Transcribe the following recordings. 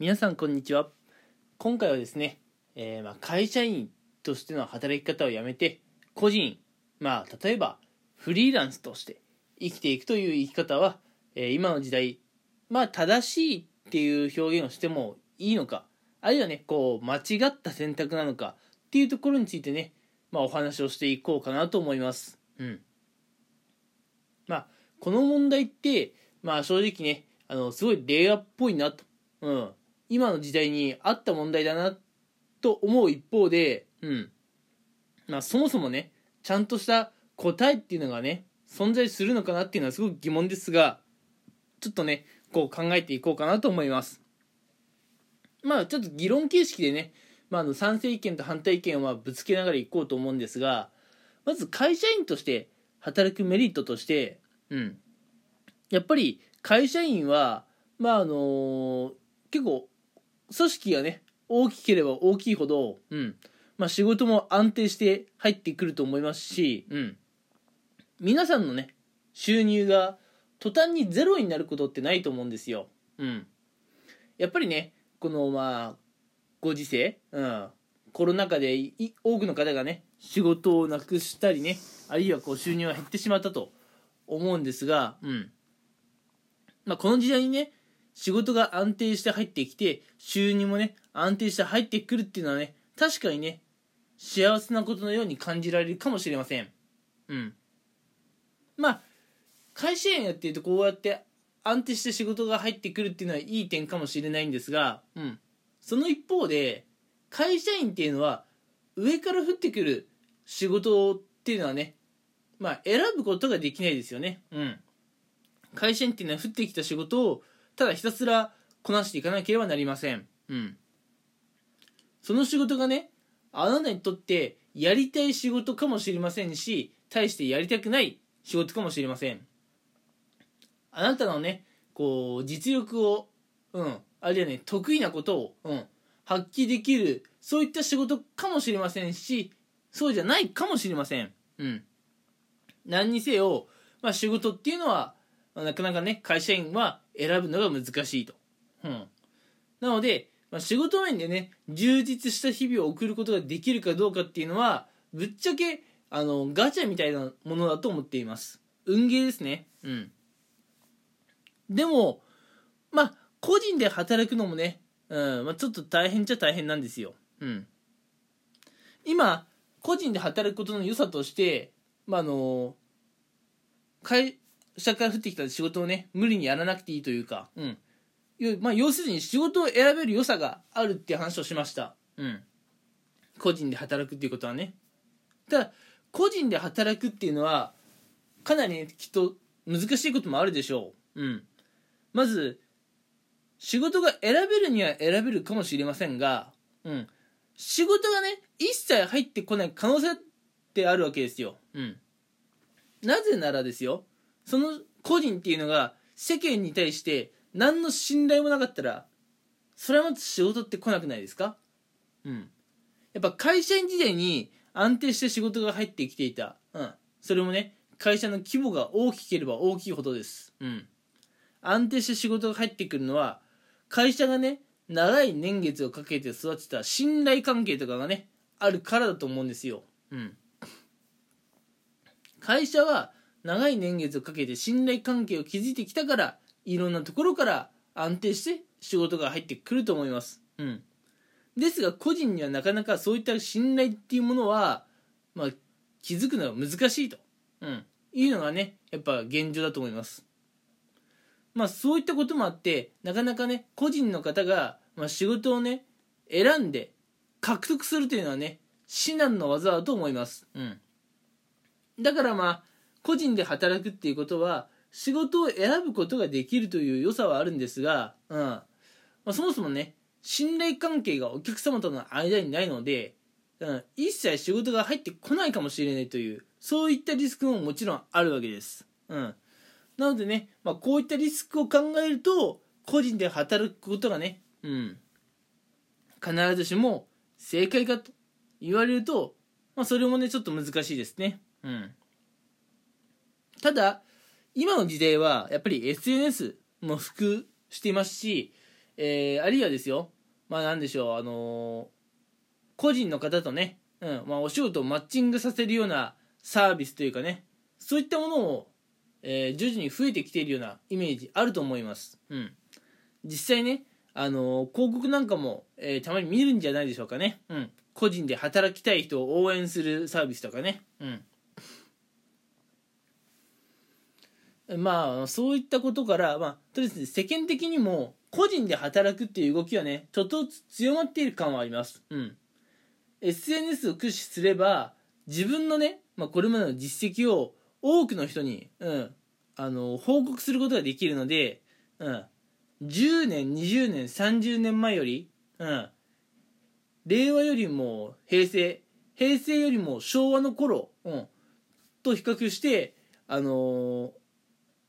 皆さんこんにちは。今回はですね、えー、まあ会社員としての働き方をやめて個人まあ例えばフリーランスとして生きていくという生き方は、えー、今の時代まあ正しいっていう表現をしてもいいのかあるいはねこう間違った選択なのかっていうところについてねまあお話をしていこうかなと思います。うん。まあこの問題ってまあ正直ねあのすごい令和っぽいなと。うん。今の時代にあった問題だなと思う一方で、うん。まあそもそもね、ちゃんとした答えっていうのがね、存在するのかなっていうのはすごく疑問ですが、ちょっとね、こう考えていこうかなと思います。まあちょっと議論形式でね、まあ、あの賛成意見と反対意見はぶつけながらいこうと思うんですが、まず会社員として働くメリットとして、うん。やっぱり会社員は、まああの結構組織がね大きければ大きいほど、うん。まあ、仕事も安定して入ってくると思いますし、うん、皆さんのね収入が途端にゼロになることってないと思うんですよ。うん、やっぱりねこのまあご時世、うん、コロナ禍で多くの方がね仕事をなくしたりねあるいはこう収入が減ってしまったと思うんですが、うん。まあ、この時代にね仕事が安定して入ってきて、収入もね、安定して入ってくるっていうのはね、確かにね、幸せなことのように感じられるかもしれません。うん。まあ、会社員やってるとこうやって安定して仕事が入ってくるっていうのはいい点かもしれないんですが、うん。その一方で、会社員っていうのは、上から降ってくる仕事っていうのはね、まあ、選ぶことができないですよね。うん。会社員っていうのは降ってきた仕事をただひたすらこなしていかなければなりません。うん。その仕事がね、あなたにとってやりたい仕事かもしれませんし、対してやりたくない仕事かもしれません。あなたのね、こう、実力を、うん、あるいはね、得意なことを、うん、発揮できる、そういった仕事かもしれませんし、そうじゃないかもしれません。うん。何にせよ、まあ仕事っていうのは、なかなかね、会社員は選ぶのが難しいと。うん。なので、まあ、仕事面でね、充実した日々を送ることができるかどうかっていうのは、ぶっちゃけ、あの、ガチャみたいなものだと思っています。運ゲーですね。うん。でも、まあ、個人で働くのもね、うん、まあ、ちょっと大変っちゃ大変なんですよ。うん。今、個人で働くことの良さとして、まあ、あの、会、下から降ってきた仕事をね、無理にやらなくていいというか、うん。まあ、要するに仕事を選べる良さがあるっていう話をしました。うん。個人で働くっていうことはね。ただ、個人で働くっていうのは、かなり、ね、きっと難しいこともあるでしょう。うん。まず、仕事が選べるには選べるかもしれませんが、うん。仕事がね、一切入ってこない可能性ってあるわけですよ。うん。なぜならですよ。その個人っていうのが世間に対して何の信頼もなかったらそれはまず仕事って来なくないですか？うん。やっぱ会社員時代に安定して仕事が入ってきていた。うん。それもね会社の規模が大きければ大きいほどです。うん。安定して仕事が入ってくるのは会社がね長い年月をかけて育てた信頼関係とかがねあるからだと思うんですよ。うん。会社は長い年月をかけて信頼関係を築いてきたからいろんなところから安定して仕事が入ってくると思います。うん。ですが個人にはなかなかそういった信頼っていうものは、まあ、気づくのは難しいと、うん、いうのがねやっぱ現状だと思います。まあそういったこともあってなかなかね個人の方が、まあ、仕事をね選んで獲得するというのはね至難の技だと思います。うん。だからまあ個人で働くっていうことは仕事を選ぶことができるという良さはあるんですが、うん。まあ、そもそもね信頼関係がお客様との間にないので、うん、一切仕事が入ってこないかもしれないというそういったリスクももちろんあるわけです、うん、なのでね、まあ、こういったリスクを考えると個人で働くことがね、うん、必ずしも正解かと言われると、まあ、それもねちょっと難しいですね。うん。ただ、今の時代はやっぱり SNS も普及していますし、えー、あるいはですよまあなんでしょうあのー、個人の方とね、うんまあ、お仕事をマッチングさせるようなサービスというかねそういったものを、えー、徐々に増えてきているようなイメージあると思います、うん、実際ねあの、広告なんかも、えたまに見るんじゃないでしょうかね、うん、個人で働きたい人を応援するサービスとかね、うん、まあそういったことから、まあ、とりあえず世間的にも個人で働くっていう動きはねちょっと強まっている感はあります、うん、SNS を駆使すれば自分のね、まあ、これまでの実績を多くの人に、うん、あの報告することができるので、うん、10年20年30年前より、うん、令和よりも平成平成よりも昭和の頃、うん、と比較してあのー、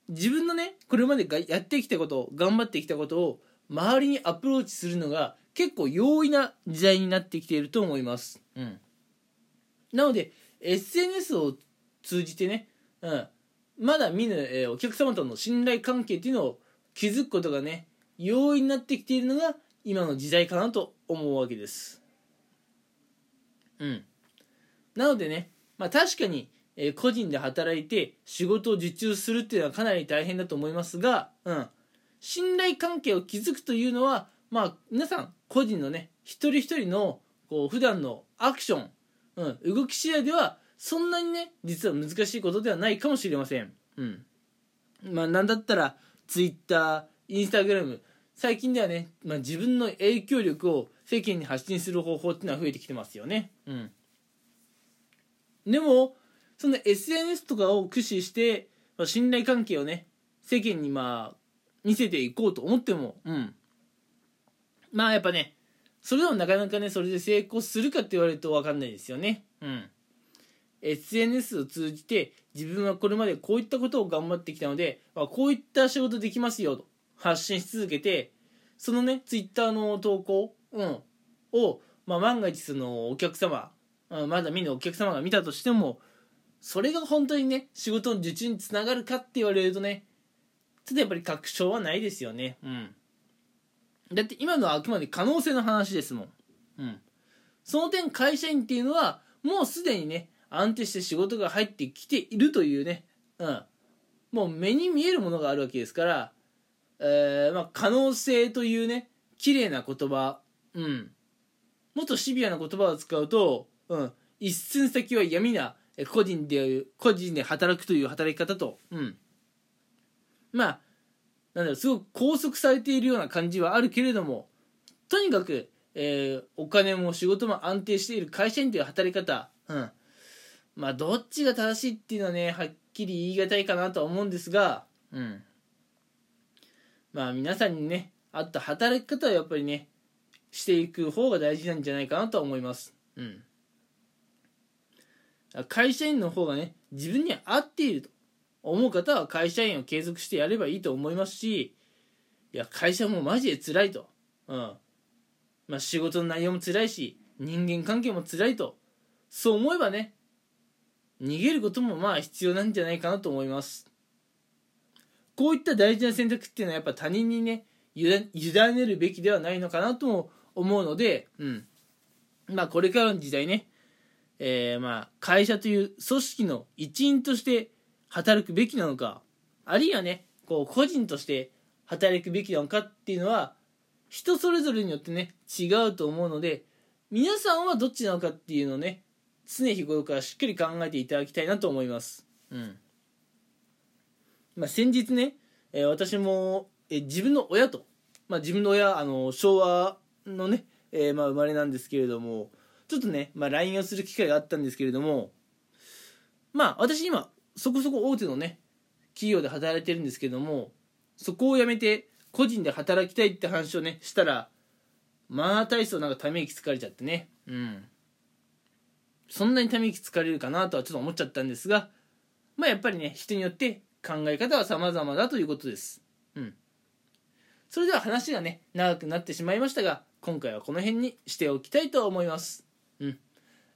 自分のねこれまでがやってきたこと頑張ってきたことを周りにアプローチするのが結構容易な時代になってきていると思います、うん、なので SNS を通じてね、うん、まだ見ぬ、えー、お客様との信頼関係っていうのを築くことがね容易になってきているのが今の時代かなと思うわけです。うん。なのでね、まあ確かに、え、個人で働いて仕事を受注するっていうのはかなり大変だと思いますが、うん。信頼関係を築くというのは、まあ皆さん個人のね、一人一人のこう普段のアクション、うん、動き次第ではそんなにね、実は難しいことではないかもしれません。うん。まあなんだったら、Twitter、Instagram、最近ではね、まあ、自分の影響力を世間に発信する方法っていうのは増えてきてますよね。うん。でも、その SNS とかを駆使して、まあ、信頼関係をね、世間にまあ、見せていこうと思っても、うん。まあやっぱね、それでもなかなかね、それで成功するかって言われると分かんないですよね。うん。SNS を通じて自分はこれまでこういったことを頑張ってきたので、まあ、こういった仕事できますよと。発信し続けてそのねツイッターの投稿、うん、を、まあ、万が一そのお客様、うん、まだ見ぬお客様が見たとしてもそれが本当にね仕事の受注につながるかって言われるとねちょっとやっぱり確証はないですよね。うん。だって今のはあくまで可能性の話ですもん。うん。その点会社員っていうのはもうすでにね安定して仕事が入ってきているというねうん。もう目に見えるものがあるわけですからえー、まあ、可能性というね綺麗な言葉うん。もっとシビアな言葉を使うと、うん、一寸先は闇な個人で個人で働くという働き方と、うん、まあなんだろうすごく拘束されているような感じはあるけれどもとにかく、えー、お金も仕事も安定している会社員という働き方、うん、まあどっちが正しいっていうのはねはっきり言い難いかなとは思うんですが、うん、まあ皆さんにね合った働き方をやっぱりねしていく方が大事なんじゃないかなとは思います。うん会社員の方がね自分に合っていると。思う方は会社員を継続してやればいいと思いますしいや会社もマジで辛いと。うん。まあ仕事の内容も辛いし人間関係も辛いと。そう思えばね逃げることもまあ必要なんじゃないかなと思います。こういった大事な選択っていうのはやっぱ他人にね委ねるべきではないのかなとも思うので、うん、まあこれからの時代ね、えー、まあ会社という組織の一員として働くべきなのかあるいはねこう個人として働くべきなのかっていうのは人それぞれによってね違うと思うので皆さんはどっちなのかっていうのをね常日頃からしっかり考えていただきたいなと思います。うんまあ、先日ね、えー、私も、えー、自分の親と、まあ、自分の親あの昭和のね、えー、まあ、生まれなんですけれどもちょっとね、まあ、LINE をする機会があったんですけれどもまあ私今そこそこ大手のね企業で働いてるんですけどもそこを辞めて個人で働きたいって話をねしたらまあ大層なんかため息つかれちゃってねうんそんなにため息つかれるかなとはちょっと思っちゃったんですがまあやっぱりね人によって考え方は様々だということです。うん。それでは話がね、長くなってしまいましたが、今回はこの辺にしておきたいと思います。うん。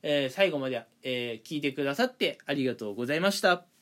えー、最後まで、えー、聞いてくださってありがとうございました。